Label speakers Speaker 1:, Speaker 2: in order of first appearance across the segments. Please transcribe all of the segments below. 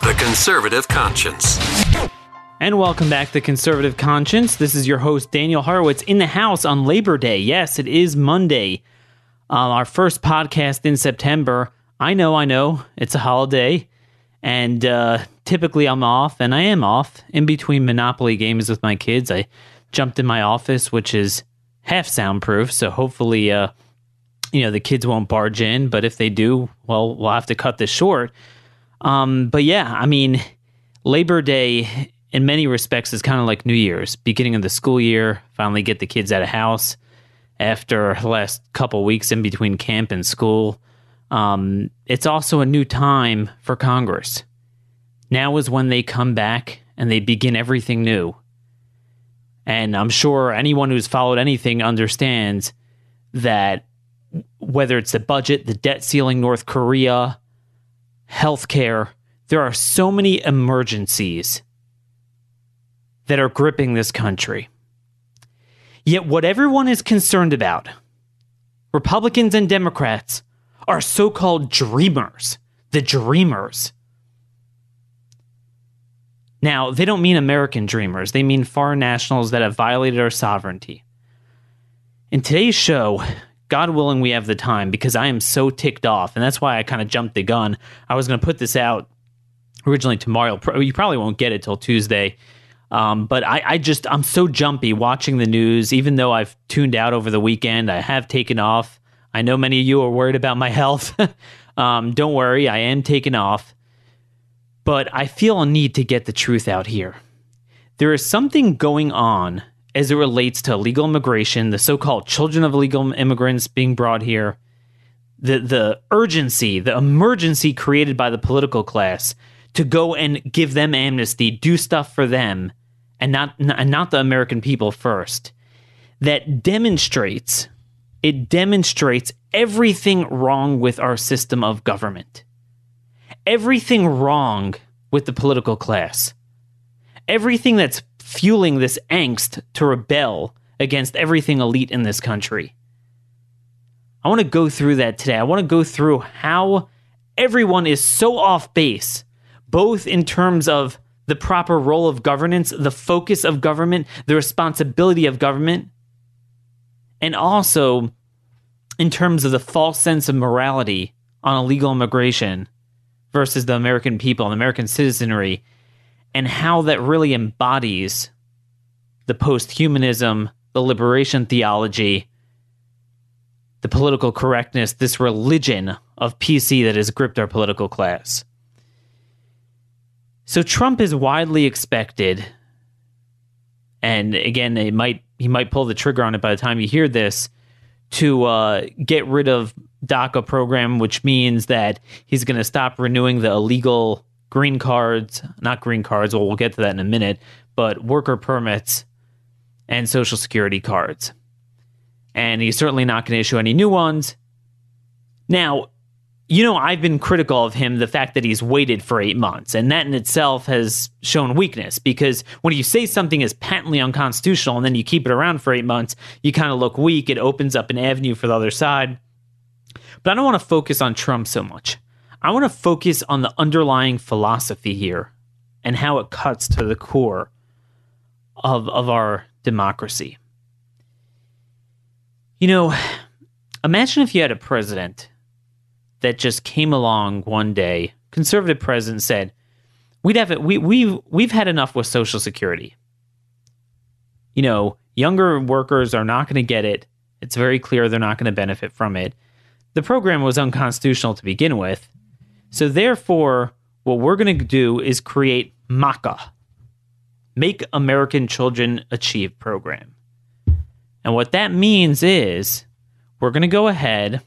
Speaker 1: The Conservative Conscience.
Speaker 2: And welcome back to Conservative Conscience. This is your host, Daniel Horowitz, in the house on Labor Day. Yes, it is Monday, um, our first podcast in September. I know, I know, it's a holiday, and uh, typically I'm off, and I am off in between Monopoly games with my kids. I jumped in my office, which is half soundproof, so hopefully, uh, you know, the kids won't barge in. But if they do, well, we'll have to cut this short. Um, but yeah, I mean, Labor Day in many respects is kind of like New Year's, beginning of the school year, finally get the kids out of house after last couple weeks in between camp and school. Um, it's also a new time for Congress. Now is when they come back and they begin everything new. And I'm sure anyone who's followed anything understands that whether it's the budget, the debt ceiling, North Korea, healthcare, there are so many emergencies that are gripping this country. Yet, what everyone is concerned about, Republicans and Democrats, are so called dreamers. The dreamers. Now, they don't mean American dreamers, they mean foreign nationals that have violated our sovereignty. In today's show, God willing, we have the time because I am so ticked off, and that's why I kind of jumped the gun. I was going to put this out originally tomorrow. You probably won't get it till Tuesday um, but I, I just I'm so jumpy watching the news. Even though I've tuned out over the weekend, I have taken off. I know many of you are worried about my health. um, don't worry, I am taking off. But I feel a need to get the truth out here. There is something going on as it relates to illegal immigration, the so-called children of illegal immigrants being brought here, the the urgency, the emergency created by the political class to go and give them amnesty, do stuff for them and not and not the American people first that demonstrates it demonstrates everything wrong with our system of government. Everything wrong with the political class. Everything that's fueling this angst to rebel against everything elite in this country. I want to go through that today. I want to go through how everyone is so off base, both in terms of the proper role of governance, the focus of government, the responsibility of government, and also in terms of the false sense of morality on illegal immigration versus the American people and American citizenry, and how that really embodies the post humanism, the liberation theology, the political correctness, this religion of PC that has gripped our political class. So Trump is widely expected, and again, it might he might pull the trigger on it by the time you hear this to uh, get rid of DACA program, which means that he's going to stop renewing the illegal green cards, not green cards. Well, we'll get to that in a minute, but worker permits and social security cards. And he's certainly not going to issue any new ones. Now, you know, I've been critical of him the fact that he's waited for eight months, and that in itself has shown weakness because when you say something is patently unconstitutional and then you keep it around for eight months, you kind of look weak. It opens up an avenue for the other side. But I don't want to focus on Trump so much. I want to focus on the underlying philosophy here and how it cuts to the core of, of our democracy. You know, imagine if you had a president that just came along one day, conservative president said, "We'd have it. We we've we've had enough with Social Security. You know, younger workers are not going to get it. It's very clear they're not going to benefit from it. The program was unconstitutional to begin with, so therefore, what we're going to do is create MACA, Make American Children Achieve program, and what that means is." We're going to go ahead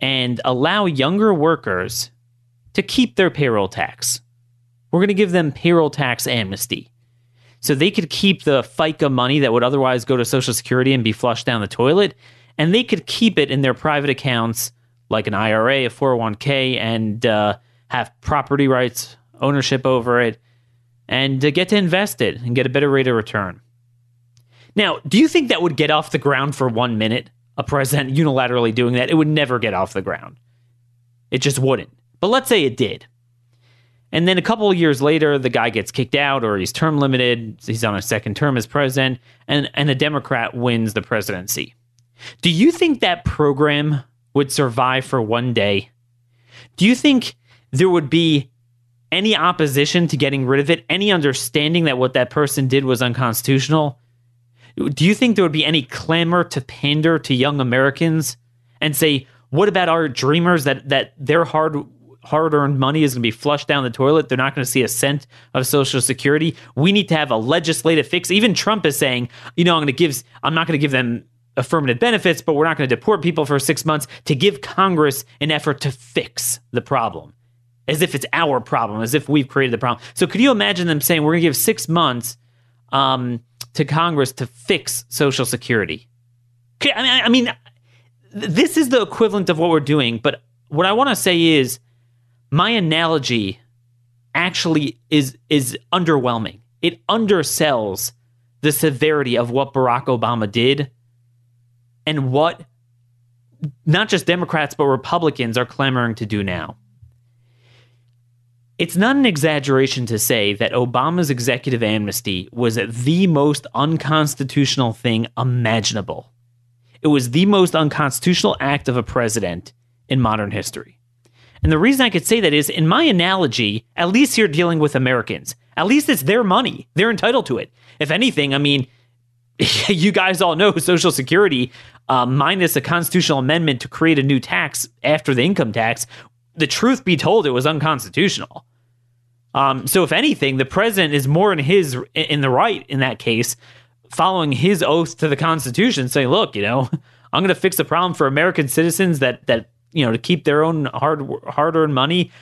Speaker 2: and allow younger workers to keep their payroll tax. We're going to give them payroll tax amnesty. So they could keep the FICA money that would otherwise go to Social Security and be flushed down the toilet, and they could keep it in their private accounts like an IRA, a 401k, and uh, have property rights, ownership over it, and uh, get to invest it and get a better rate of return. Now, do you think that would get off the ground for one minute? A president unilaterally doing that? It would never get off the ground. It just wouldn't. But let's say it did. And then a couple of years later, the guy gets kicked out or he's term limited. He's on a second term as president, and, and a Democrat wins the presidency. Do you think that program would survive for one day? Do you think there would be any opposition to getting rid of it, any understanding that what that person did was unconstitutional? Do you think there would be any clamor to pander to young Americans and say, what about our dreamers that that their hard hard earned money is going to be flushed down the toilet? They're not going to see a cent of Social Security. We need to have a legislative fix. Even Trump is saying, you know, I'm going to give I'm not going to give them affirmative benefits, but we're not going to deport people for six months to give Congress an effort to fix the problem. As if it's our problem, as if we've created the problem. So could you imagine them saying we're going to give six months um, to Congress to fix Social Security? I mean, I mean, this is the equivalent of what we're doing. But what I want to say is, my analogy actually is is underwhelming. It undersells the severity of what Barack Obama did and what not just Democrats but Republicans are clamoring to do now. It's not an exaggeration to say that Obama's executive amnesty was the most unconstitutional thing imaginable. It was the most unconstitutional act of a president in modern history. And the reason I could say that is in my analogy, at least you're dealing with Americans. At least it's their money. They're entitled to it. If anything, I mean, you guys all know Social Security, uh, minus a constitutional amendment to create a new tax after the income tax, the truth be told, it was unconstitutional. Um, so, if anything, the president is more in his in the right in that case, following his oath to the Constitution, saying, "Look, you know, I'm going to fix the problem for American citizens that that you know to keep their own hard hard earned money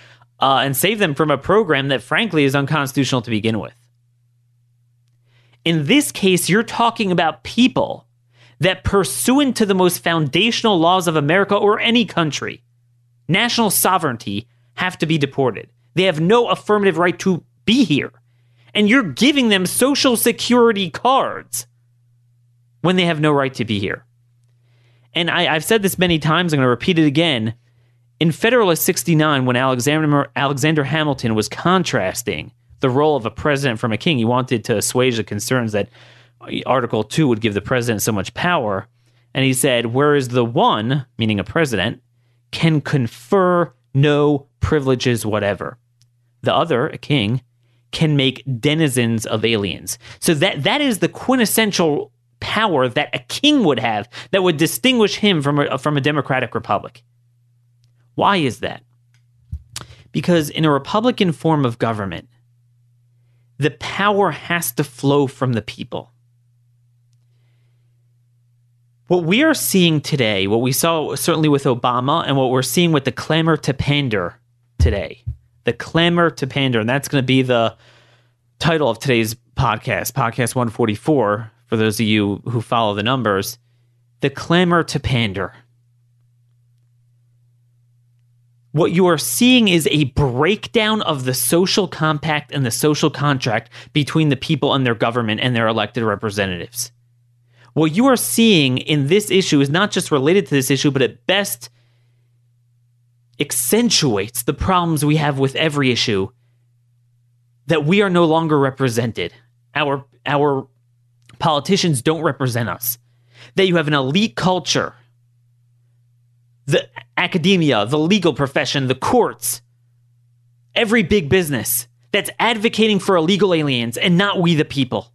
Speaker 2: uh, and save them from a program that, frankly, is unconstitutional to begin with." In this case, you're talking about people that, pursuant to the most foundational laws of America or any country, national sovereignty, have to be deported. They have no affirmative right to be here. And you're giving them social security cards when they have no right to be here. And I, have said this many times, I'm going to repeat it again. In Federalist 69, when Alexander, Alexander Hamilton was contrasting the role of a president from a king. He wanted to assuage the concerns that Article 2 would give the president so much power. And he said, Whereas the one, meaning a president, can confer no privileges whatever, the other, a king, can make denizens of aliens. So that that is the quintessential power that a king would have that would distinguish him from a, from a democratic republic. Why is that? Because in a republican form of government, the power has to flow from the people. What we are seeing today, what we saw certainly with Obama, and what we're seeing with the clamor to pander today, the clamor to pander, and that's going to be the title of today's podcast, podcast 144, for those of you who follow the numbers, the clamor to pander what you are seeing is a breakdown of the social compact and the social contract between the people and their government and their elected representatives. What you are seeing in this issue is not just related to this issue, but at best accentuates the problems we have with every issue that we are no longer represented. Our, our politicians don't represent us. That you have an elite culture the academia, the legal profession, the courts, every big business that's advocating for illegal aliens and not we the people.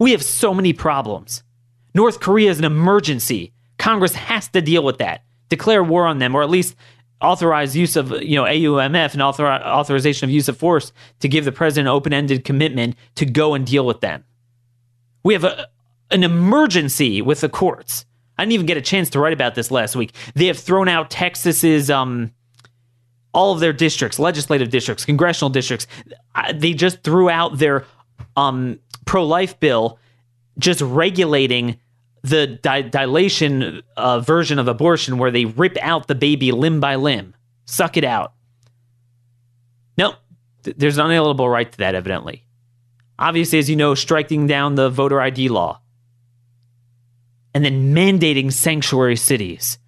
Speaker 2: We have so many problems. North Korea is an emergency. Congress has to deal with that. Declare war on them, or at least authorize use of you know AUMF and author- authorization of use of force to give the president an open-ended commitment to go and deal with them. We have a, an emergency with the courts. I didn't even get a chance to write about this last week. They have thrown out Texas's um, all of their districts, legislative districts, congressional districts, they just threw out their um, pro life bill, just regulating the di- dilation uh, version of abortion where they rip out the baby limb by limb, suck it out. No, th- there's an unalienable right to that, evidently. Obviously, as you know, striking down the voter ID law and then mandating sanctuary cities,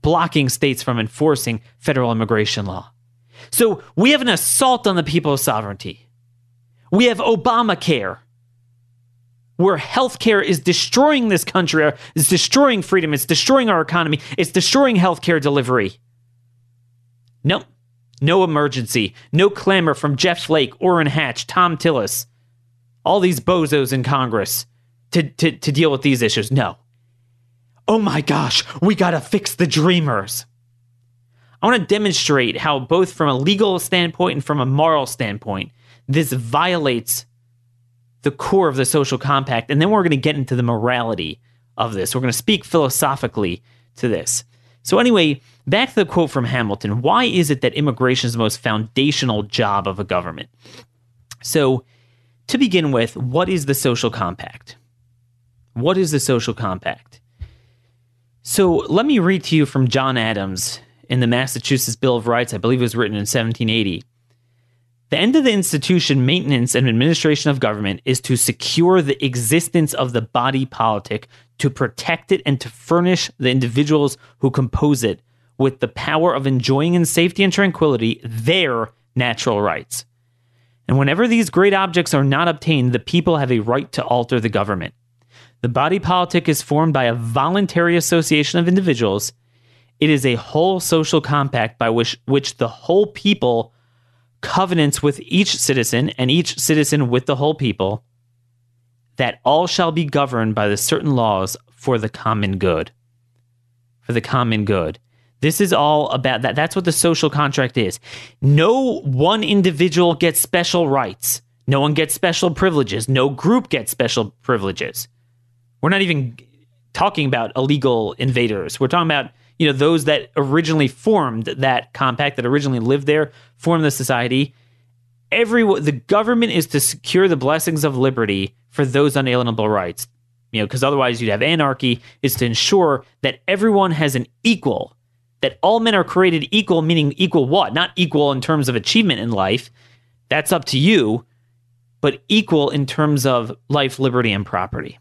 Speaker 2: blocking states from enforcing federal immigration law. So we have an assault on the people's sovereignty. We have Obamacare, where healthcare is destroying this country, uh, is destroying freedom, it's destroying our economy, it's destroying healthcare delivery. Nope. No emergency. No clamor from Jeff Flake, Orrin Hatch, Thom Tillis, all these bozos in Congress to, to, to deal with these issues. No. Oh my gosh, we gotta fix the dreamers. I want to demonstrate how, both from a legal standpoint and from a moral standpoint, this violates the core of the social compact. And then we're going to get into the morality of this. We're going to speak philosophically to this. So, anyway, back to the quote from Hamilton why is it that immigration is the most foundational job of a government? So, to begin with, what is the social compact? What is the social compact? So, let me read to you from John Adams in the Massachusetts Bill of Rights, I believe it was written in 1780. The end of the institution, maintenance, and administration of government is to secure the existence of the body politic, to protect it, and to furnish the individuals who compose it with the power of enjoying in safety and tranquility their natural rights. And whenever these great objects are not obtained, the people have a right to alter the government. The body politic is formed by a voluntary association of individuals it is a whole social compact by which, which the whole people covenants with each citizen and each citizen with the whole people that all shall be governed by the certain laws for the common good. For the common good. This is all about that. That's what the social contract is. No one individual gets special rights. No one gets special privileges. No group gets special privileges. We're not even talking about illegal invaders. We're talking about you know those that originally formed that compact that originally lived there formed the society. Every the government is to secure the blessings of liberty for those unalienable rights. You know because otherwise you'd have anarchy. Is to ensure that everyone has an equal that all men are created equal meaning equal what? Not equal in terms of achievement in life. That's up to you but equal in terms of life liberty and property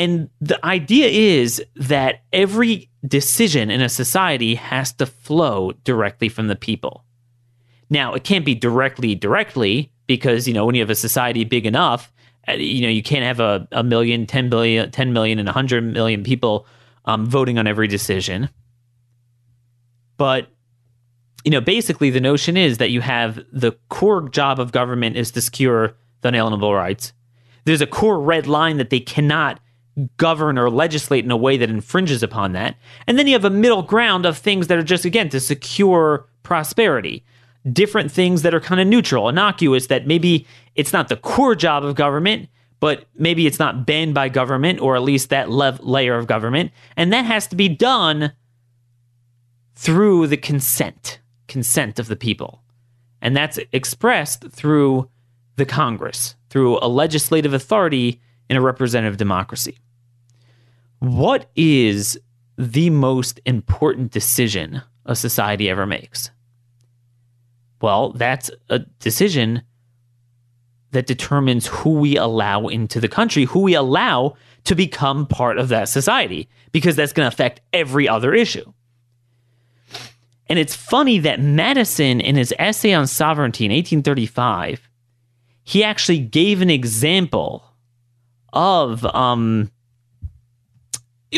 Speaker 2: and the idea is that every decision in a society has to flow directly from the people. Now, it can't be directly, directly, because, you know, when you have a society big enough, uh, you know, you can't have a, a million, 10 billion, 10 million, and 100 million people um, voting on every decision. But, you know, basically the notion is that you have the core job of government is to secure the unalienable rights. There's a core red line that they cannot govern or legislate in a way that infringes upon that. And then you have a middle ground of things that are just, again, to secure prosperity. Different things that are kind of neutral, innocuous, that maybe it's not the core job of government, but maybe it's not banned by government or at least that lev- layer of government. And that has to be done through the consent, consent of the people. And that's expressed through the Congress, through a legislative authority in a representative democracy. What is the most important decision a society ever makes? Well, that's a decision that determines who we allow into the country, who we allow to become part of that society, because that's going to affect every other issue. And it's funny that Madison, in his essay on sovereignty in 1835, he actually gave an example of um,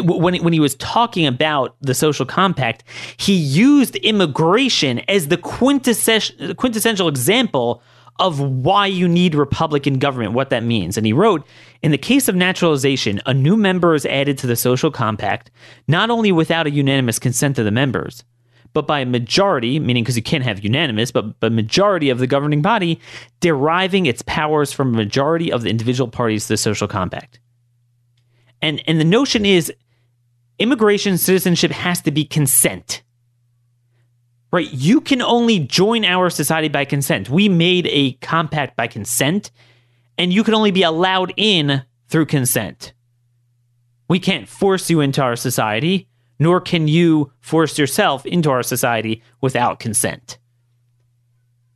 Speaker 2: when when he was talking about the social compact, he used immigration as the quintessential quintessential example of why you need Republican government, what that means. And he wrote In the case of naturalization, a new member is added to the social compact, not only without a unanimous consent of the members, but by a majority, meaning because you can't have unanimous, but but majority of the governing body deriving its powers from a majority of the individual parties to the social compact. And and the notion is immigration citizenship has to be consent. right? You can only join our society by consent. We made a compact by consent, and you can only be allowed in through consent. We can't force you into our society, nor can you force yourself into our society without consent.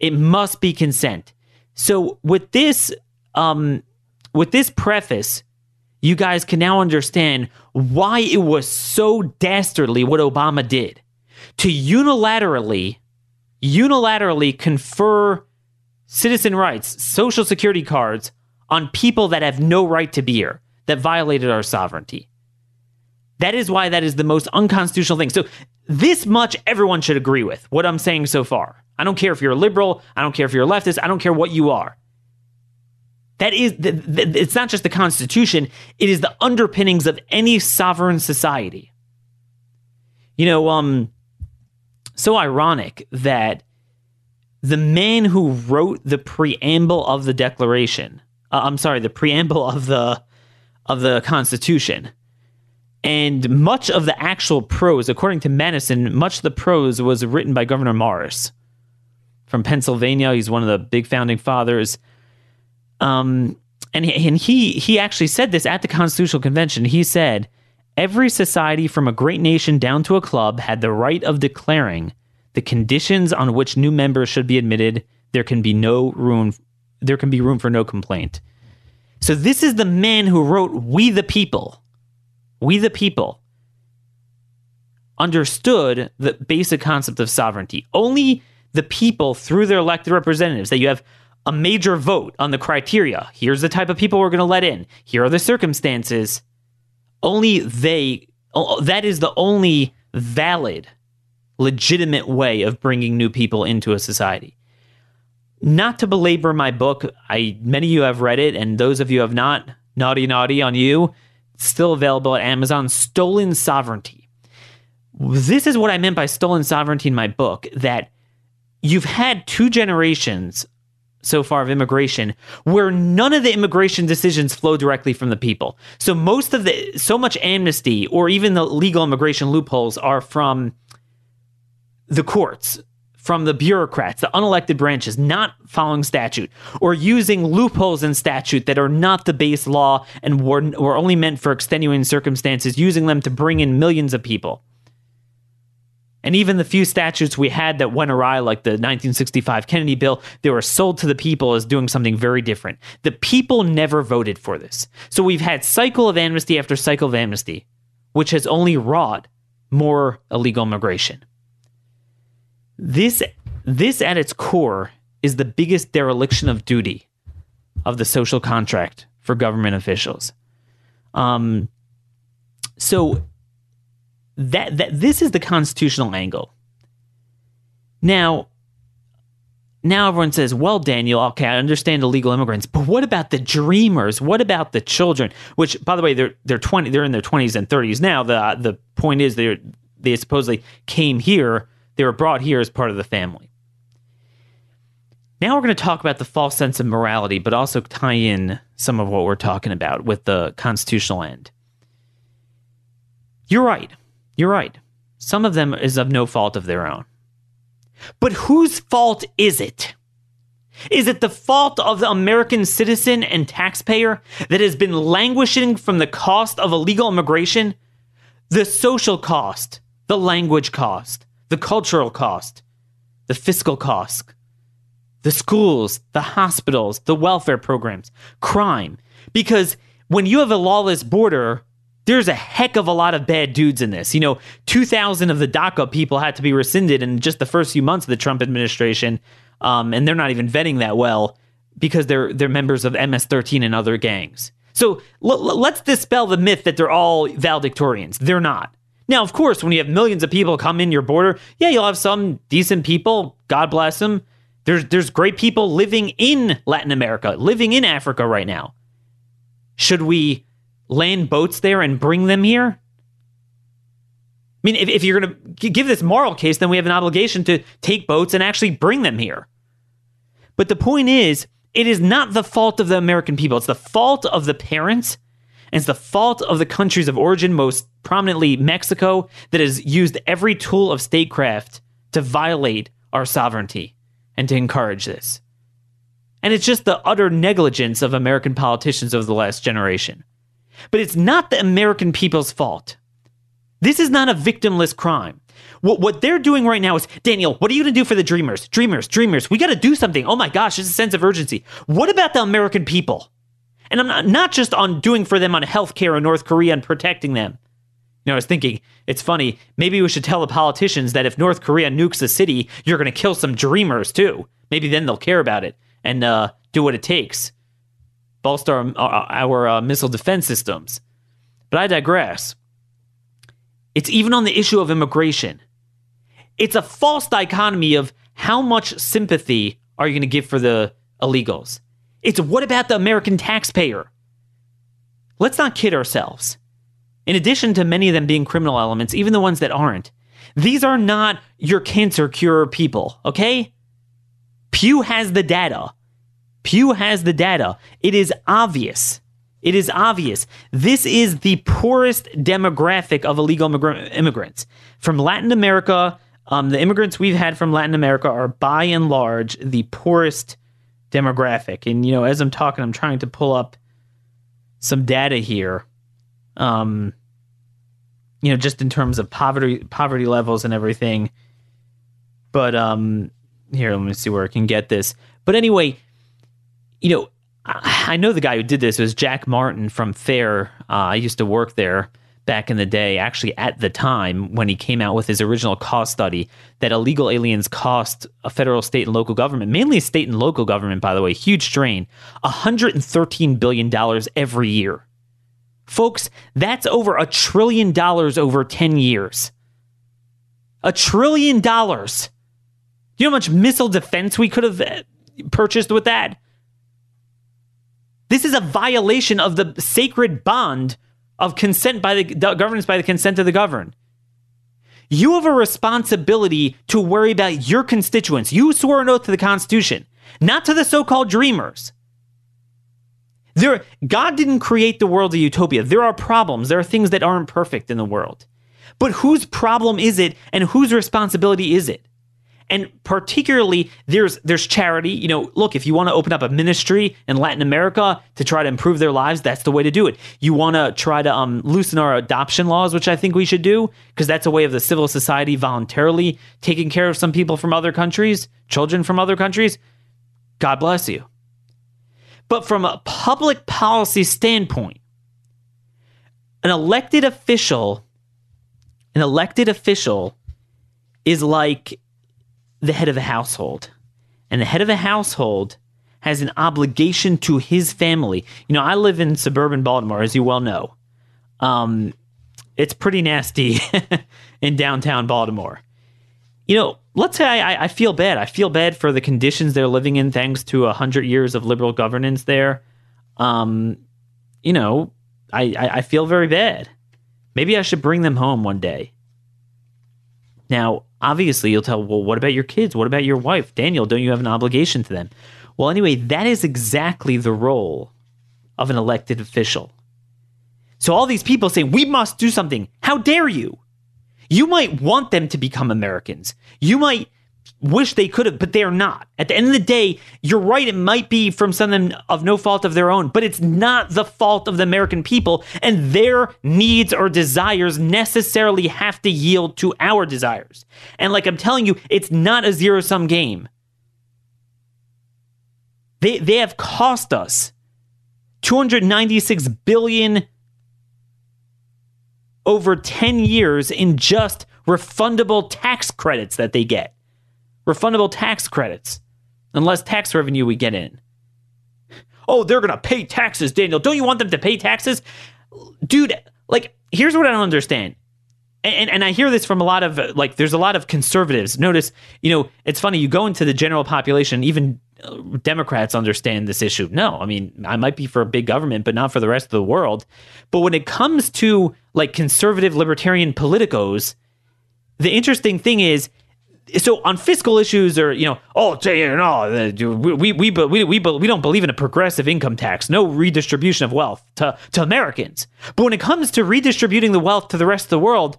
Speaker 2: It must be consent. So with this um with this preface, you guys can now understand why it was so dastardly what Obama did to unilaterally unilaterally confer citizen rights, social security cards on people that have no right to be here, that violated our sovereignty. That is why that is the most unconstitutional thing. So, this much everyone should agree with what I'm saying so far. I don't care if you're a liberal, I don't care if you're a leftist, I don't care what you are. That is, it's not just the Constitution, it is the underpinnings of any sovereign society. You know, um, so ironic that the man who wrote the preamble of the Declaration, uh, I'm sorry, the preamble of the of the Constitution, and much of the actual prose, according to Madison, much of the prose was written by Gouverneur Morris from Pennsylvania. He's one of the big founding fathers. Um, and he, and he he actually said this at the Constitutional Convention. He said, "Every society, from a great nation down to a club, had the right of declaring the conditions on which new members should be admitted. There can be no room. There can be room for no complaint." So this is the man who wrote "We the People." We the people understood the basic concept of sovereignty. Only the people, through their elected representatives, that you have a major vote on the criteria. Here's the type of people we're going to let in. Here are the circumstances. Only they, that is the only valid, legitimate way of bringing new people into a society. Not to belabor my book, I many of you have read it, and those of you have not, naughty naughty on you. Still available at Amazon. Stolen Sovereignty. This is what I meant by stolen sovereignty in my book. That you've had two generations so far of immigration where none of the immigration decisions flow directly from the people. So most of the so much amnesty or even the legal immigration loopholes are from the courts, from the bureaucrats, the unelected branches, not following statute or using loopholes in statute that are not the base law and were, were only meant for extenuating circumstances, using them to bring in millions of people. And even the few statutes we had that went awry, like the 1965 Kennedy bill, they were sold to the people as doing something very different. The people never voted for this. So we've had cycle of amnesty after cycle of amnesty, which has only wrought more illegal immigration. This, this at its core is the biggest dereliction of duty of the social contract for government officials. Um, so that, that this is the constitutional angle. Now, now everyone says, "Well, Daniel, okay, I understand illegal immigrants, but what about the dreamers? What about the children? Which, by the way, they're they're twenty, they're in their twenties and thirties now. the The point is, they they supposedly came here, they were brought here as part of the family. Now we're going to talk about the false sense of morality, but also tie in some of what we're talking about with the constitutional end. You're right. You're right. Some of them is of no fault of their own. But whose fault is it? Is it the fault of the American citizen and taxpayer that has been languishing from the cost of illegal immigration? The social cost, the language cost, the cultural cost, the fiscal cost, the schools, the hospitals, the welfare programs, crime. Because when you have a lawless border, there's a heck of a lot of bad dudes in this. You know, 2,000 of the DACA people had to be rescinded in just the first few months of the Trump administration, um, and they're not even vetting that well because they're they're members of MS-13 and other gangs. So l- let's dispel the myth that they're all valedictorians. They're not. Now, of course, when you have millions of people come in your border, yeah, you'll have some decent people. God bless them. There's there's great people living in Latin America, living in Africa right now. Should we land boats there and bring them here? I mean, if, if you're going to give this moral case, then we have an obligation to take boats and actually bring them here. But the point is, it is not the fault of the American people. It's the fault of the parents, and it's the fault of the countries of origin, most prominently Mexico, that has used every tool of statecraft to violate our sovereignty and to encourage this. And it's just the utter negligence of American politicians over the last generation. But it's not the American people's fault. This is not a victimless crime. What, what they're doing right now is Daniel, what are you going to do for the dreamers? Dreamers, dreamers, we got to do something. Oh my gosh, there's a sense of urgency. What about the American people? And I'm not, not just on doing for them on healthcare in North Korea and protecting them. You know, I was thinking, it's funny, maybe we should tell the politicians that if North Korea nukes a city, you're going to kill some dreamers too. Maybe then they'll care about it and uh, do what it takes. Bolster our, our uh, missile defense systems. But I digress. It's even on the issue of immigration. It's a false dichotomy of how much sympathy are you going to give for the illegals? It's what about the American taxpayer? Let's not kid ourselves. In addition to many of them being criminal elements, even the ones that aren't, these are not your cancer cure people, okay? Pew has the data. Pew has the data. It is obvious. It is obvious. This is the poorest demographic of illegal immigrants. From Latin America, um, the immigrants we've had from Latin America are by and large the poorest demographic. And, you know, as I'm talking, I'm trying to pull up some data here. Um, you know, just in terms of poverty poverty levels and everything. But um here, let me see where I can get this. But anyway, you know, I know the guy who did this was Jack Martin from FAIR. Uh, I used to work there back in the day, actually at the time when he came out with his original cost study that illegal aliens cost a federal, state, and local government, mainly state and local government, by the way, huge strain, $113 billion every year. Folks, that's over a trillion dollars over 10 years. A trillion dollars. Do you know how much missile defense we could have uh, purchased with that? This is a violation of the sacred bond of consent by the governance by the consent of the governed. You have a responsibility to worry about your constituents. You swore an oath to the Constitution, not to the so-called dreamers. There, God didn't create the world a utopia. There are problems. There are things that aren't perfect in the world. But whose problem is it and whose responsibility is it? And particularly there's there's charity. You know, look, if you want to open up a ministry in Latin America to try to improve their lives, that's the way to do it. You want to try to um, loosen our adoption laws, which I think we should do, because that's a way of the civil society voluntarily taking care of some people from other countries, children from other countries. God bless you. But from a public policy standpoint, an elected official, an elected official is like the head of a household. And the head of a household has an obligation to his family. You know, I live in suburban Baltimore, as you well know. Um, it's pretty nasty in downtown Baltimore. You know, let's say I, I feel bad. I feel bad for the conditions they're living in thanks to a hundred years of liberal governance there. Um, you know, I, I, I feel very bad. Maybe I should bring them home one day. Now, obviously, you'll tell, well, what about your kids? What about your wife? Daniel, don't you have an obligation to them? Well, anyway, that is exactly the role of an elected official. So all these people say, we must do something. How dare you? You might want them to become Americans. You might wish they could have, but they're not. At the end of the day, you're right. It might be from something of no fault of their own, but it's not the fault of the American people, and their needs or desires necessarily have to yield to our desires. And like I'm telling you, it's not a zero sum game. They, they have cost us 296 billion over 10 years in just refundable tax credits that they get. Refundable tax credits, unless tax revenue we get in. Oh, they're going to pay taxes, Daniel. Don't you want them to pay taxes? Dude, like, here's what I don't understand. And, and I hear this from a lot of, like, there's a lot of conservatives. Notice, you know, it's funny, you go into the general population, even uh, Democrats understand this issue. No, I mean, I might be for a big government, but not for the rest of the world. But when it comes to like conservative libertarian politicos, the interesting thing is so on fiscal issues or you know oh you uh, know we we we we, we, we don't believe in a progressive income tax no redistribution of wealth to to Americans but when it comes to redistributing the wealth to the rest of the world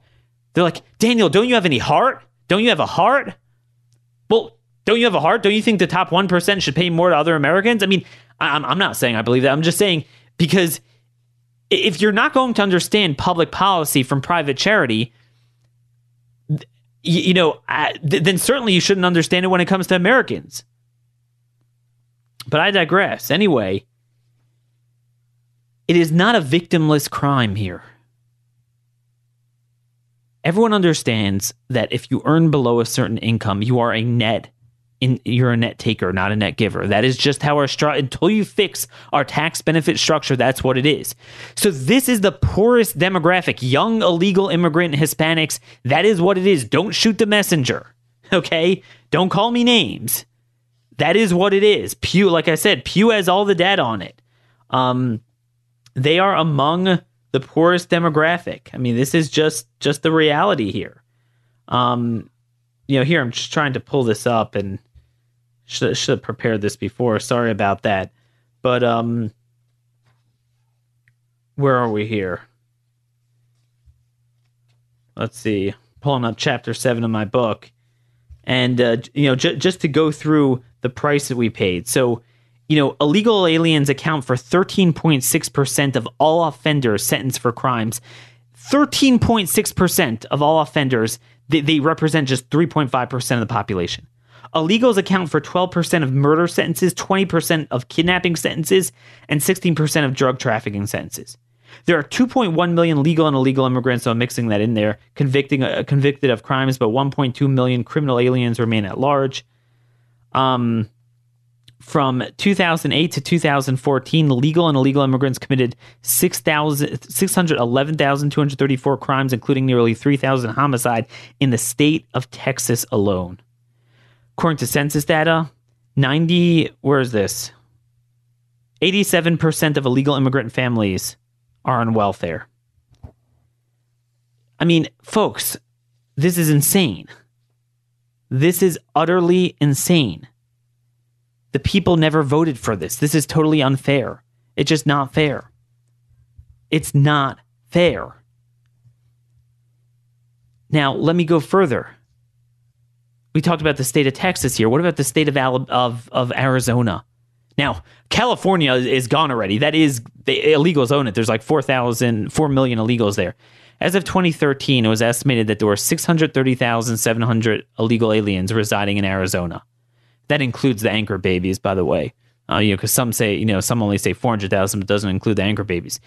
Speaker 2: they're like Daniel don't you have any heart don't you have a heart Well, don't you have a heart? Don't you think the top 1% should pay more to other Americans? I mean, I'm, I'm not saying I believe that. I'm just saying because if you're not going to understand public policy from private charity, you, you know, th- then certainly you shouldn't understand it when it comes to Americans. But I digress. Anyway, it is not a victimless crime here. Everyone understands that if you earn below a certain income, you are a net in, you're a net taker, not a net giver. That is just how our stru- until you fix our tax benefit structure, that's what it is. So this is the poorest demographic, young illegal immigrant Hispanics. That is what it is. Don't shoot the messenger. Okay? Don't call me names. That is what it is. Pew, like I said, Pew has all the data on it. Um, they are among the poorest demographic. I mean, this is just just the reality here. Um, you know, here I'm just trying to pull this up and should should have prepared this before. Sorry about that. But um, where are we here? Let's see. Pulling up chapter seven of my book and uh, you know j- just to go through the price that we paid so you know illegal aliens account for 13.6% of all offenders sentenced for crimes 13.6% of all offenders they, they represent just 3.5% of the population illegals account for 12% of murder sentences 20% of kidnapping sentences and 16% of drug trafficking sentences there are 2.1 million legal and illegal immigrants, so I'm mixing that in there, convicting uh, convicted of crimes, but 1.2 million criminal aliens remain at large. Um, from 2008 to 2014, legal and illegal immigrants committed 611,234 crimes, including nearly 3,000 homicide in the state of Texas alone. According to census data, 90, where is this? 87% of illegal immigrant families are on welfare. I mean, folks, this is insane. This is utterly insane. The people never voted for this. This is totally unfair. It's just not fair. It's not fair. Now, let me go further. We talked about the state of Texas here. What about the state of, of, of Arizona? Now, California is gone already. That is, the illegals own it. There's like 4,000, 4 million illegals there. As of 2013, it was estimated that there were 630,700 illegal aliens residing in Arizona. That includes the anchor babies, by the way. Uh, you know, because some say, you know, some only say 400,000, but doesn't include the anchor babies.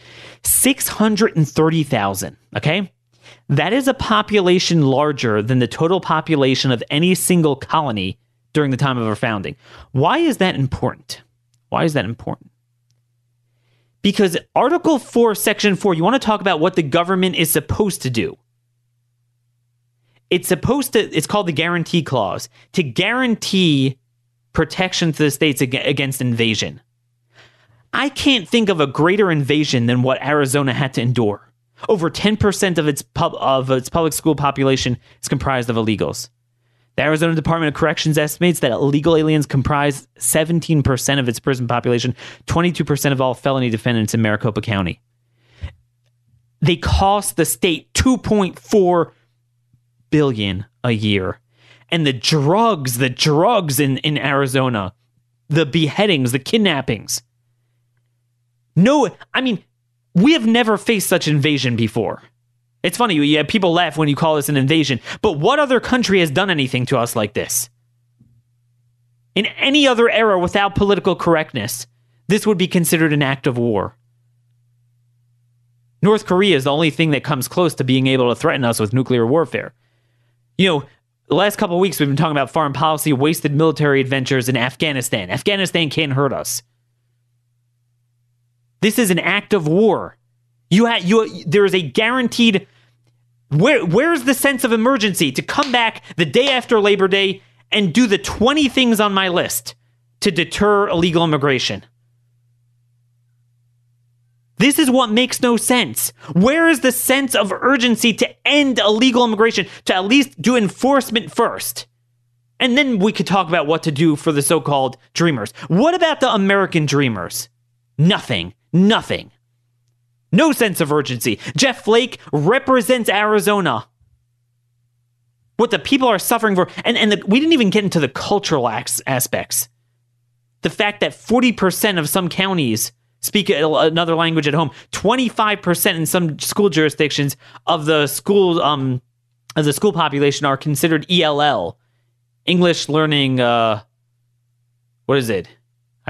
Speaker 2: 630,000, okay? That is a population larger than the total population of any single colony during the time of our founding. Why is that important? Why is that important? Because Article 4, Section 4, you want to talk about what the government is supposed to do. It's supposed to, it's called the Guarantee Clause, to guarantee protection to the states against invasion. I can't think of a greater invasion than what Arizona had to endure. Over 10% of its pub, of its public school population is comprised of illegals. The Arizona Department of Corrections estimates that illegal aliens comprise 17% of its prison population, 22% of all felony defendants in Maricopa County. They cost the state 2.4 billion a year. And the drugs, the drugs in, in Arizona, the beheadings, the kidnappings. No, I mean, we have never faced such invasion before. It's funny, yeah, people laugh when you call this an invasion, but what other country has done anything to us like this? In any other era without political correctness, this would be considered an act of war. North Korea is the only thing that comes close to being able to threaten us with nuclear warfare. You know, the last couple weeks we've been talking about foreign policy, wasted military adventures in Afghanistan. Afghanistan can't hurt us. This is an act of war. You had you there is a guaranteed where where's the sense of emergency to come back the day after Labor Day and do the 20 things on my list to deter illegal immigration? This is what makes no sense. Where is the sense of urgency to end illegal immigration, to at least do enforcement first? And then we could talk about what to do for the so called dreamers. What about the American dreamers? Nothing. Nothing. No sense of urgency. Jeff Flake represents Arizona. what the people are suffering for. And, and the, we didn't even get into the cultural as- aspects. The fact that 40% of some counties speak another language at home, 25% in some school jurisdictions of the school um, of the school population are considered ELL, English learning uh, what is it?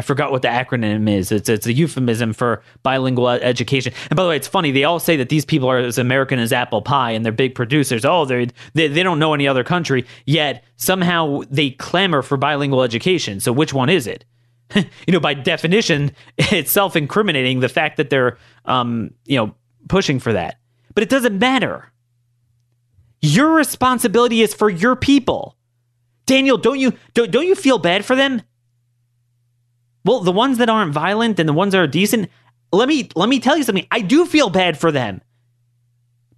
Speaker 2: I forgot what the acronym is. It's it's a euphemism for bilingual education. And by the way, it's funny. They all say that these people are as American as apple pie, and they're big producers. Oh, they they don't know any other country. Yet somehow they clamor for bilingual education. So which one is it? you know, by definition, it's self-incriminating the fact that they're um you know pushing for that. But it doesn't matter. Your responsibility is for your people. Daniel, don't you don't, don't you feel bad for them? Well, the ones that aren't violent and the ones that are decent, let me let me tell you something. I do feel bad for them.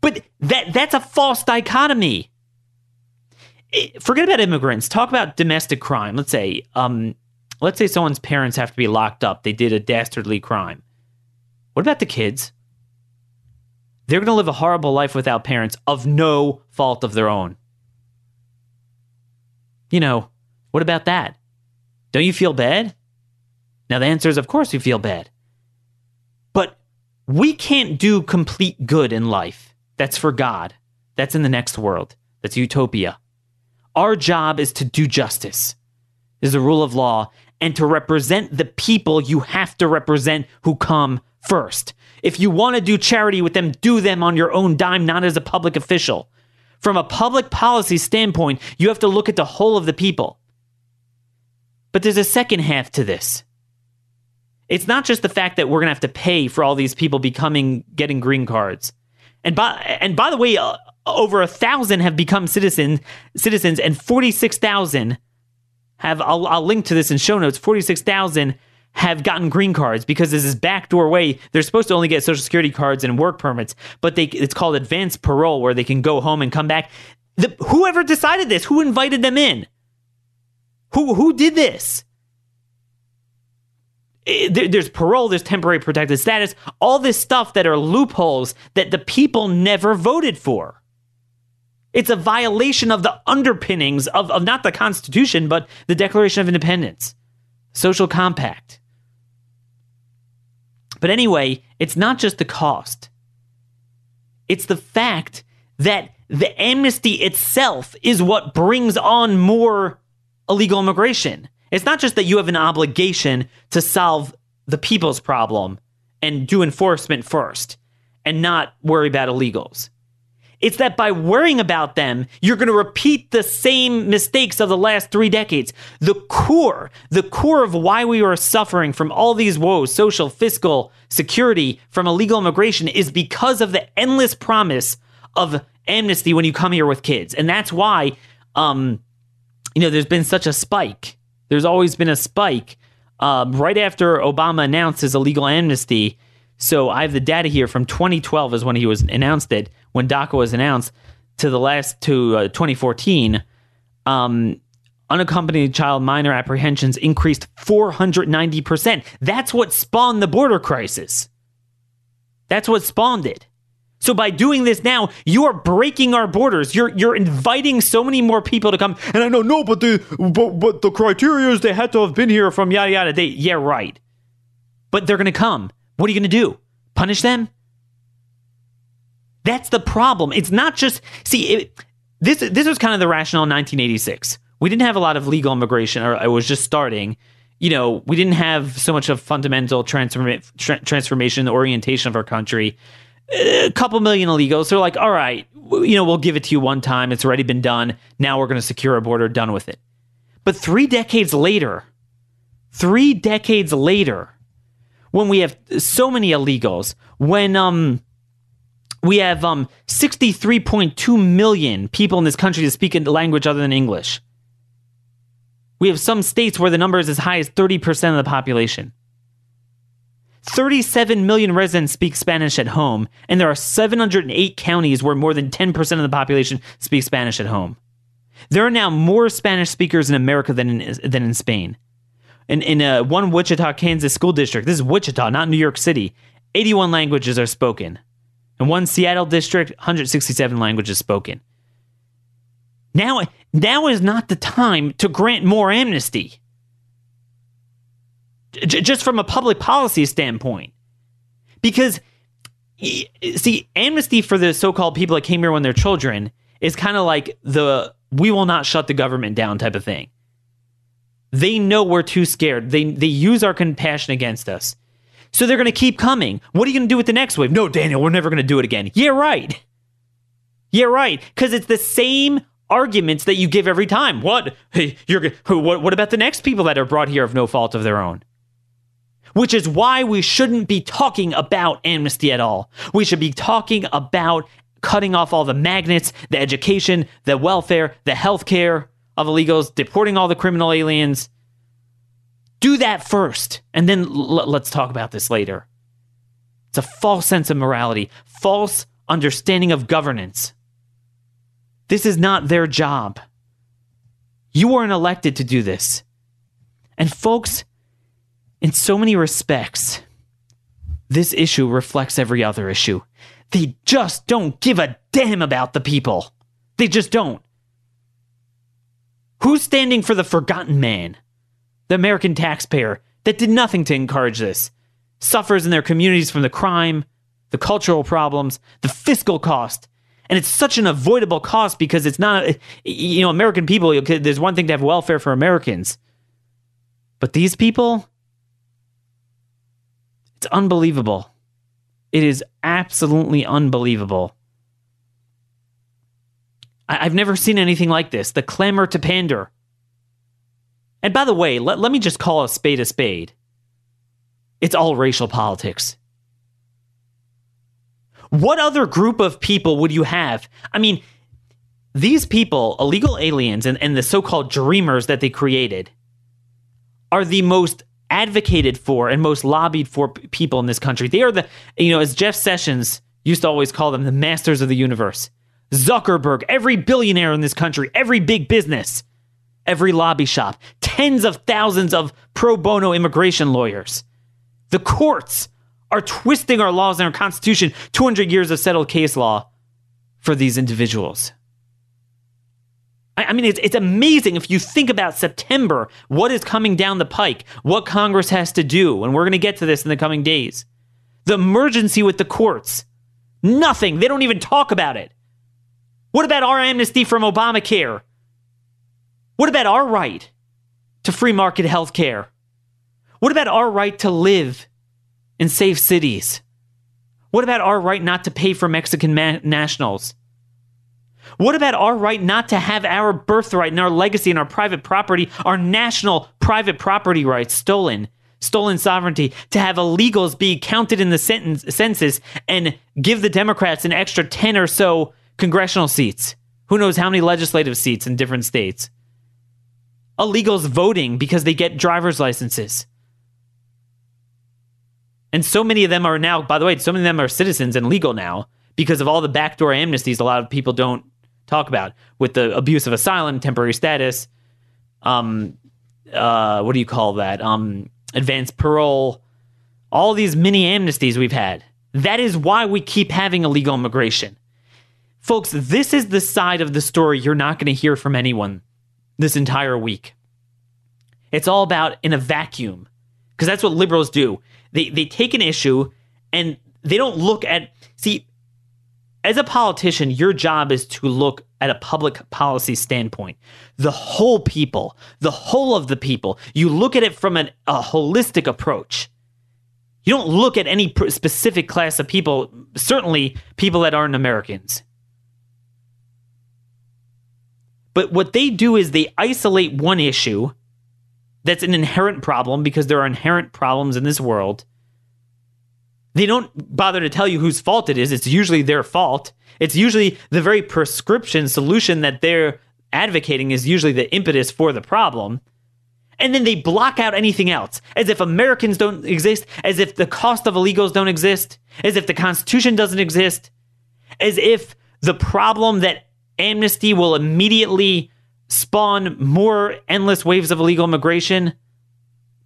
Speaker 2: But that that's a false dichotomy. Forget about immigrants. Talk about domestic crime. Let's say um let's say someone's parents have to be locked up. They did a dastardly crime. What about the kids? They're going to live a horrible life without parents of no fault of their own. You know, what about that? Don't you feel bad? Now, the answer is, of course, we feel bad. But we can't do complete good in life. That's for God. That's in the next world. That's utopia. Our job is to do justice, is the rule of law, and to represent the people you have to represent who come first. If you want to do charity with them, do them on your own dime, not as a public official. From a public policy standpoint, you have to look at the whole of the people. But there's a second half to this it's not just the fact that we're going to have to pay for all these people becoming getting green cards. And by and by the way, uh, over a thousand have become citizen citizens, and forty six thousand have. I'll, I'll link to this in show notes. Forty six thousand have gotten green cards because this backdoor way. They're supposed to only get social security cards and work permits, but they it's called advanced parole, where they can go home and come back. The, whoever decided this, who invited them in? Who who did this? Eh, there's parole, there's temporary protected status, all this stuff that are loopholes that the people never voted for. It's a violation of the underpinnings of, of not the Constitution, but the Declaration of Independence, social compact. But anyway, it's not just the cost, it's the fact that the amnesty itself is what brings on more illegal immigration. It's not just that you have an obligation to solve the people's problem and do enforcement first and not worry about illegals. It's that by worrying about them, you're going to repeat the same mistakes of the last three decades. The core, the core of why we are suffering from all these woes, social, fiscal, security, from illegal immigration, is because of the endless promise of amnesty when you come here with kids. And that's why, um, you know, there's been such a spike there's always been a spike. Uh, right after Obama announced his illegal amnesty, so I have the data here from 2012 is when he was announced it, when DACA was announced, to the last to uh, 2014. Um, unaccompanied child minor apprehensions increased 490%. That's what spawned the border crisis. That's what spawned it. So by doing this now, you are breaking our borders. You're you're inviting so many more people to come. And I know no, but the but, but the criteria is they had to have been here from yada yada. They yeah right, but they're gonna come. What are you gonna do? Punish them? That's the problem. It's not just see it, this. This was kind of the rationale in 1986. We didn't have a lot of legal immigration, or it was just starting. You know, we didn't have so much of fundamental transform, tra- transformation, the orientation of our country a couple million illegals. They're like, all right, you know, we'll give it to you one time. It's already been done. Now we're going to secure a border, done with it. But three decades later, three decades later, when we have so many illegals, when um we have um 63.2 million people in this country that speak a language other than English. We have some states where the number is as high as 30% of the population. 37 million residents speak Spanish at home, and there are 708 counties where more than 10% of the population speak Spanish at home. There are now more Spanish speakers in America than in, than in Spain. In, in a, one Wichita, Kansas school district, this is Wichita, not New York City, 81 languages are spoken. In one Seattle district, 167 languages spoken. Now, now is not the time to grant more amnesty. J- just from a public policy standpoint. Because, see, amnesty for the so called people that came here when they're children is kind of like the we will not shut the government down type of thing. They know we're too scared. They, they use our compassion against us. So they're going to keep coming. What are you going to do with the next wave? No, Daniel, we're never going to do it again. Yeah, right. Yeah, right. Because it's the same arguments that you give every time. What? Hey, you're what? What about the next people that are brought here of no fault of their own? Which is why we shouldn't be talking about amnesty at all. We should be talking about cutting off all the magnets, the education, the welfare, the healthcare of illegals, deporting all the criminal aliens. Do that first, and then l- let's talk about this later. It's a false sense of morality, false understanding of governance. This is not their job. You weren't elected to do this. And, folks, in so many respects, this issue reflects every other issue. They just don't give a damn about the people. They just don't. Who's standing for the forgotten man? The American taxpayer that did nothing to encourage this, suffers in their communities from the crime, the cultural problems, the fiscal cost. And it's such an avoidable cost because it's not, you know, American people, there's one thing to have welfare for Americans. But these people, it's unbelievable. It is absolutely unbelievable. I- have never seen anything like this. The clamor to pander. And by the way, let, let me just call a spade a spade. It's all racial politics. What other group of people would you have? I mean, these people, illegal aliens and, and the so called dreamers that they created, are the most advocated for and most lobbied for people in this country. They are the, you know, as Jeff Sessions used to always call them, the masters of the universe. Zuckerberg, every billionaire in this country, every big business, every lobby shop, tens of thousands of pro bono immigration lawyers. The courts are twisting our laws and our constitution, 200 years of settled case law for these individuals. I mean, it's, it's amazing if you think about September, what is coming down the pike, what Congress has to do, and we're going to get to this in the coming days. The emergency with the courts. Nothing. They don't even talk about it. What about our amnesty from Obamacare? What about our right to free market health care? What about our right to live in safe cities? What about our right not to pay for Mexican ma- nationals? What about our right not to have our birthright and our legacy and our private property, our national private property rights stolen? Stolen sovereignty to have illegals be counted in the sentence, census and give the Democrats an extra 10 or so congressional seats. Who knows how many legislative seats in different states? Illegals voting because they get driver's licenses. And so many of them are now, by the way, so many of them are citizens and legal now because of all the backdoor amnesties a lot of people don't talk about with the abuse of asylum, temporary status, um, uh, what do you call that? Um, advanced parole, all these mini amnesties we've had. That is why we keep having illegal immigration. Folks, this is the side of the story you're not going to hear from anyone this entire week. It's all about in a vacuum because that's what liberals do. They they take an issue and they don't look at see as a politician, your job is to look at a public policy standpoint. The whole people, the whole of the people. You look at it from an, a holistic approach. You don't look at any specific class of people, certainly people that aren't Americans. But what they do is they isolate one issue that's an inherent problem because there are inherent problems in this world they don't bother to tell you whose fault it is. It's usually their fault. It's usually the very prescription solution that they're advocating is usually the impetus for the problem. And then they block out anything else, as if Americans don't exist, as if the cost of illegals don't exist, as if the Constitution doesn't exist, as if the problem that amnesty will immediately spawn more endless waves of illegal immigration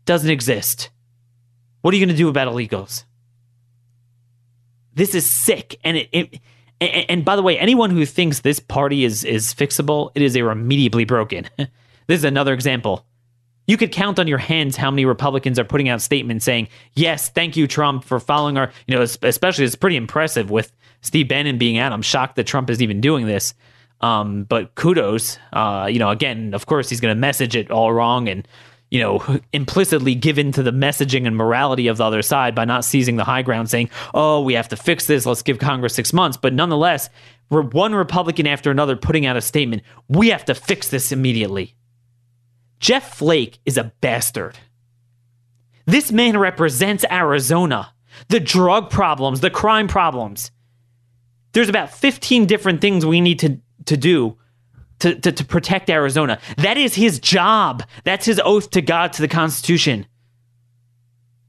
Speaker 2: doesn't exist. What are you going to do about illegals? This is sick, and it, it And, by the way, anyone who thinks this party is is fixable, it is irremediably broken. this is another example. You could count on your hands how many Republicans are putting out statements saying, "Yes, thank you, Trump, for following our." You know, especially it's pretty impressive with Steve Bannon being out. I'm shocked that Trump is even doing this. Um, but kudos. Uh, you know, again, of course, he's going to message it all wrong and you know, implicitly given to the messaging and morality of the other side by not seizing the high ground, saying, oh, we have to fix this. Let's give Congress six months. But nonetheless, we're one Republican after another putting out a statement. We have to fix this immediately. Jeff Flake is a bastard. This man represents Arizona, the drug problems, the crime problems. There's about 15 different things we need to, to do to, to, to protect Arizona. That is his job. That's his oath to God, to the Constitution.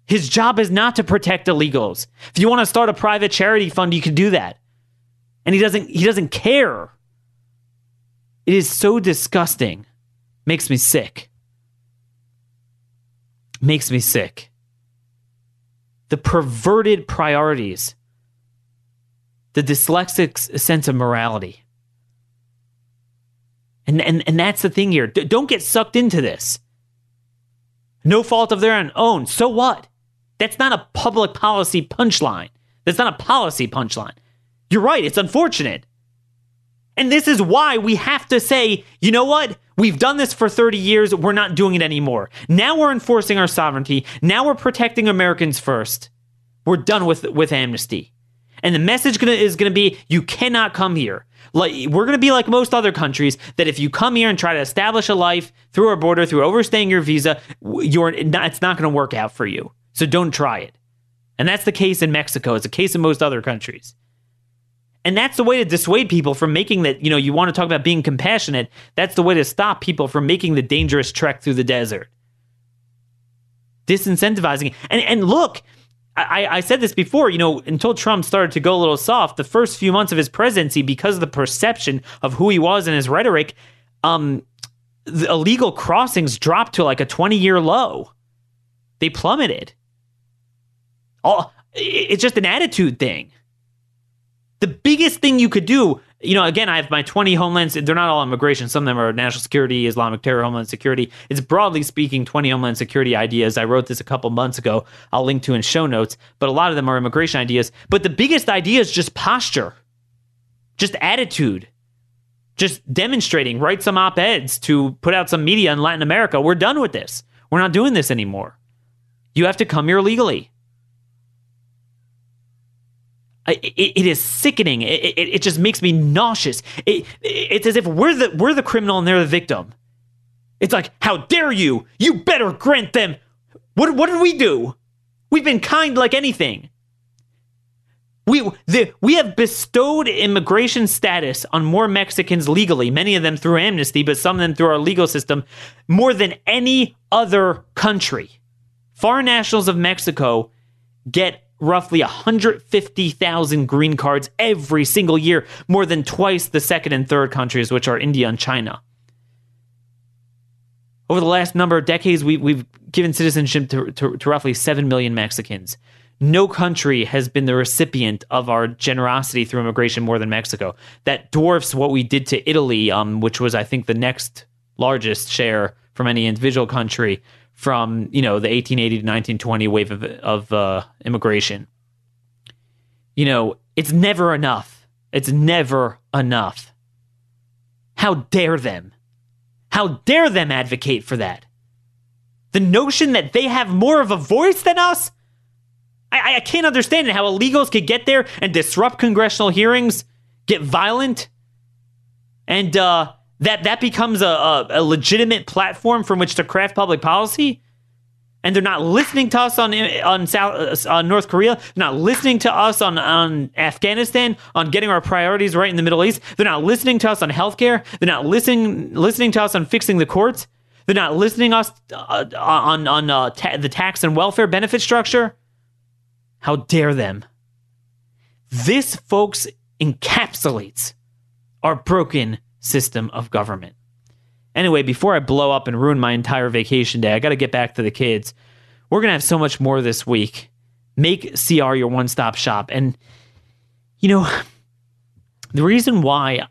Speaker 2: His job is not to protect illegals. If you want to start a private charity fund, you can do that. And he doesn't he doesn't care. It is so disgusting. Makes me sick. Makes me sick. The perverted priorities. The dyslexic sense of morality. And, and, and that's the thing here. D- don't get sucked into this. No fault of their own. So what? That's not a public policy punchline. That's not a policy punchline. You're right. It's unfortunate. And this is why we have to say, you know what? We've done this for 30 years. We're not doing it anymore. Now we're enforcing our sovereignty. Now we're protecting Americans first. We're done with, with amnesty. And the message gonna, is going to be you cannot come here. Like we're going to be like most other countries that if you come here and try to establish a life through our border through overstaying your visa, you're not, it's not going to work out for you. So don't try it. And that's the case in Mexico. It's a case in most other countries. And that's the way to dissuade people from making that, you know, you want to talk about being compassionate. That's the way to stop people from making the dangerous trek through the desert. Disincentivizing. And and look, I, I, said this before, you know, until Trump started to go a little soft, the first few months of his presidency, because of the perception of who he was and his rhetoric, um, the illegal crossings dropped to like a 20 year low. They plummeted. All, it's just an attitude thing. The biggest thing you could do you know, again, I have my 20 homelands. They're not all immigration. Some of them are national security, Islamic terror, homeland security. It's broadly speaking 20 homeland security ideas. I wrote this a couple months ago. I'll link to in show notes, but a lot of them are immigration ideas. But the biggest idea is just posture, just attitude, just demonstrating. Write some op eds to put out some media in Latin America. We're done with this. We're not doing this anymore. You have to come here legally. It, it is sickening. It, it, it, just makes me nauseous. it's as if we're the we're the criminal and they're the victim. It's like, how dare you? You better grant them. What what did we do? We've been kind like anything. We the, we have bestowed immigration status on more Mexicans legally, many of them through amnesty, but some of them through our legal system, more than any other country. Foreign nationals of Mexico get roughly 150,000 green cards every single year, more than twice the second and third countries, which are India and China. Over the last number of decades, we, we've given citizenship to, to, to roughly 7 million Mexicans. No country has been the recipient of our generosity through immigration more than Mexico. That dwarfs what we did to Italy, um, which was, I think, the next largest share from any individual country from you know the 1880 to 1920 wave of, of uh, immigration. You know, it's never enough. It's never enough. How dare them? How dare them advocate for that? The notion that they have more of a voice than us? I, I can't understand. How illegals could get there and disrupt congressional hearings, get violent, and uh, that that becomes a, a, a legitimate platform from which to craft public policy and they're not listening to us on on South uh, on North Korea. They're not listening to us on on Afghanistan on getting our priorities right in the Middle East. They're not listening to us on healthcare. They're not listening listening to us on fixing the courts. They're not listening us uh, on on uh, ta- the tax and welfare benefit structure. How dare them? This, folks, encapsulates our broken system of government. Anyway, before I blow up and ruin my entire vacation day, I got to get back to the kids. We're going to have so much more this week. Make CR your one stop shop. And, you know, The reason why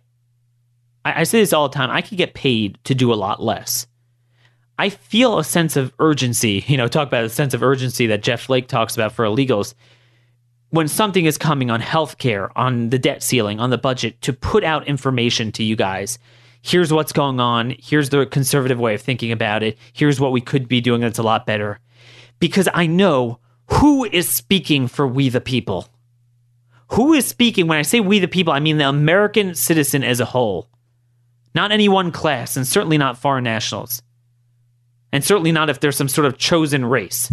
Speaker 2: I, I say this all the time, I could get paid to do a lot less. I feel a sense of urgency, you know, talk about a sense of urgency that Jeff Flake talks about for illegals. When something is coming on healthcare, on the debt ceiling, on the budget, to put out information to you guys. Here's what's going on. Here's the conservative way of thinking about it. Here's what we could be doing that's a lot better. Because I know who is speaking for we the people. Who is speaking? When I say we the people, I mean the American citizen as a whole. Not any one class, and certainly not foreign nationals. And certainly not if there's some sort of chosen race.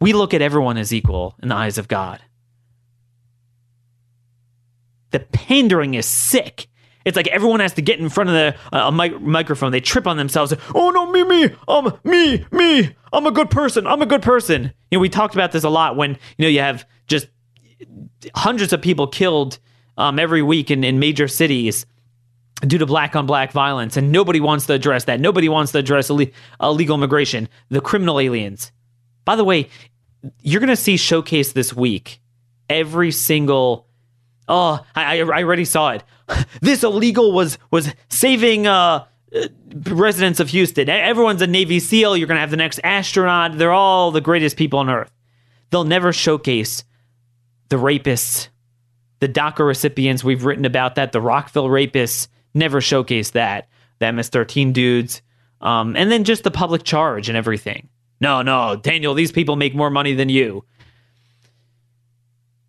Speaker 2: We look at everyone as equal in the eyes of God. The pandering is sick. It's like everyone has to get in front of the uh, a mic- microphone. They trip on themselves. Oh no, me, me, um, me, me. I'm a good person. I'm a good person. You know, we talked about this a lot when you know you have just hundreds of people killed um, every week in, in major cities due to black on black violence, and nobody wants to address that. Nobody wants to address Ill- illegal immigration, the criminal aliens. By the way, you're going to see showcase this week every single. Oh, I, I already saw it. This illegal was was saving uh, uh, residents of Houston. Everyone's a Navy SEAL. You're going to have the next astronaut. They're all the greatest people on earth. They'll never showcase the rapists, the DACA recipients. We've written about that. The Rockville rapists never showcase that. The MS-13 dudes, um, and then just the public charge and everything. No, no, Daniel, these people make more money than you.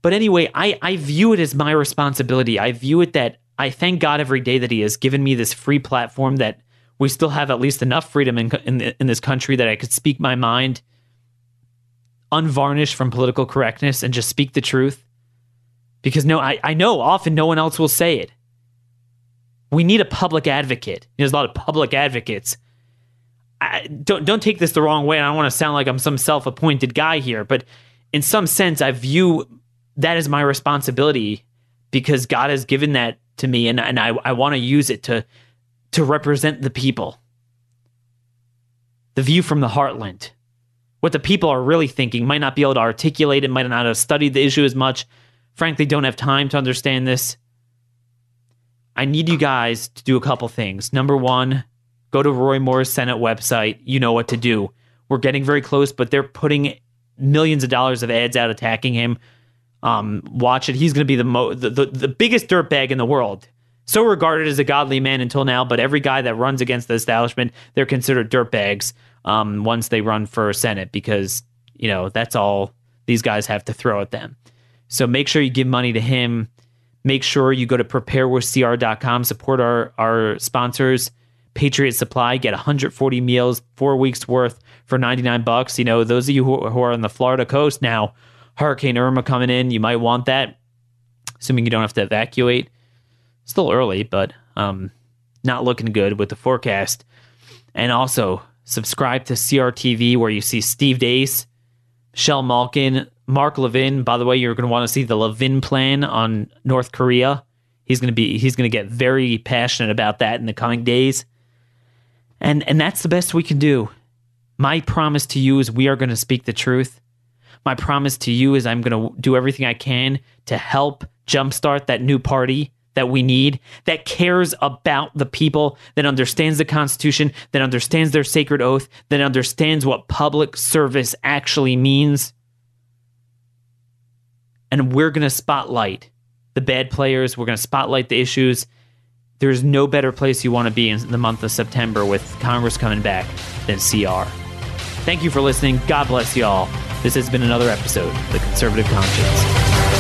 Speaker 2: But anyway, I, I view it as my responsibility. I view it that I thank God every day that He has given me this free platform that we still have at least enough freedom in, in, in this country that I could speak my mind unvarnished from political correctness and just speak the truth. Because no, I, I know often no one else will say it. We need a public advocate. There's a lot of public advocates. I, don't don't take this the wrong way. I don't want to sound like I'm some self-appointed guy here, but in some sense, I view that as my responsibility because God has given that to me, and and I I want to use it to to represent the people. The view from the heartland, what the people are really thinking, might not be able to articulate it, might not have studied the issue as much. Frankly, don't have time to understand this. I need you guys to do a couple things. Number one, go to Roy Moore's Senate website. You know what to do. We're getting very close, but they're putting millions of dollars of ads out attacking him. Um, watch it. He's going to be the, mo- the, the the biggest dirtbag in the world. So regarded as a godly man until now, but every guy that runs against the establishment, they're considered dirtbags um, once they run for Senate because you know that's all these guys have to throw at them. So make sure you give money to him make sure you go to preparewithcr.com, support our, our sponsors. Patriot Supply, get 140 meals, four weeks worth for 99 bucks. You know, those of you who, are on the Florida coast now, Hurricane Irma coming in, you might want that, assuming you don't have to evacuate. Still early, but um, not looking good with the forecast. And also, subscribe to CRTV where you see Steve Deace, Michelle Malkin, Mark Levin, by the way, you're going to want to see the Levin plan on North Korea. He's going to be he's going to get very passionate about that in the coming days. And and that's the best we can do. My promise to you is we are going to speak the truth. My promise to you is I'm going to do everything I can to help jumpstart that new party that we need that cares about the people, that understands the Constitution, that understands their sacred oath, that understands what public service actually means and we're going to spotlight the bad players. We're going to spotlight the issues. There's no better place you want to be in the month of September with Congress coming back than CR. Thank you for listening. God bless you all. This has been another episode of The Conservative Conscience.